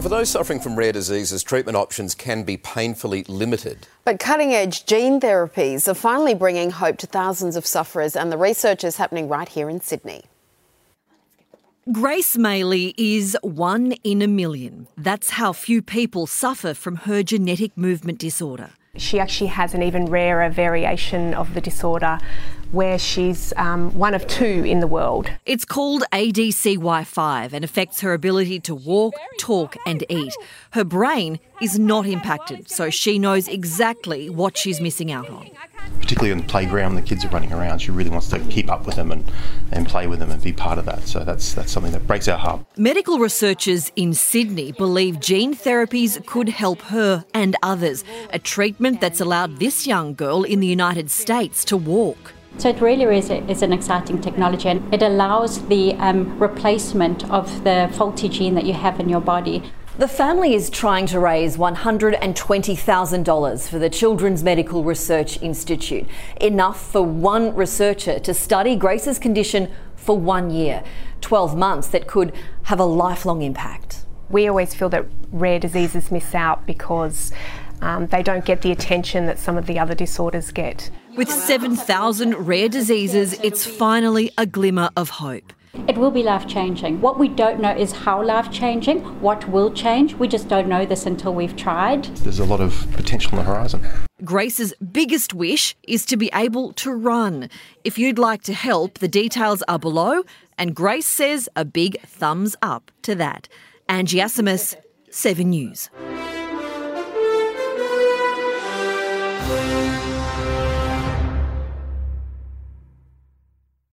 Well, for those suffering from rare diseases, treatment options can be painfully limited. But cutting edge gene therapies are finally bringing hope to thousands of sufferers, and the research is happening right here in Sydney. Grace Maley is one in a million. That's how few people suffer from her genetic movement disorder. She actually has an even rarer variation of the disorder where she's um, one of two in the world. It's called ADCY5 and affects her ability to walk, talk, and eat. Her brain is not impacted, so she knows exactly what she's missing out on. Particularly on the playground, the kids are running around. She really wants to keep up with them and, and play with them and be part of that. So that's that's something that breaks our heart. Medical researchers in Sydney believe gene therapies could help her and others. A treatment that's allowed this young girl in the United States to walk. So it really is, a, is an exciting technology and it allows the um, replacement of the faulty gene that you have in your body. The family is trying to raise $120,000 for the Children's Medical Research Institute, enough for one researcher to study Grace's condition for one year, 12 months that could have a lifelong impact. We always feel that rare diseases miss out because um, they don't get the attention that some of the other disorders get. With 7,000 rare diseases, it's finally a glimmer of hope. It will be life changing. What we don't know is how life changing, what will change. We just don't know this until we've tried. There's a lot of potential on the horizon. Grace's biggest wish is to be able to run. If you'd like to help, the details are below, and Grace says a big thumbs up to that. Angie Asimus, 7 News.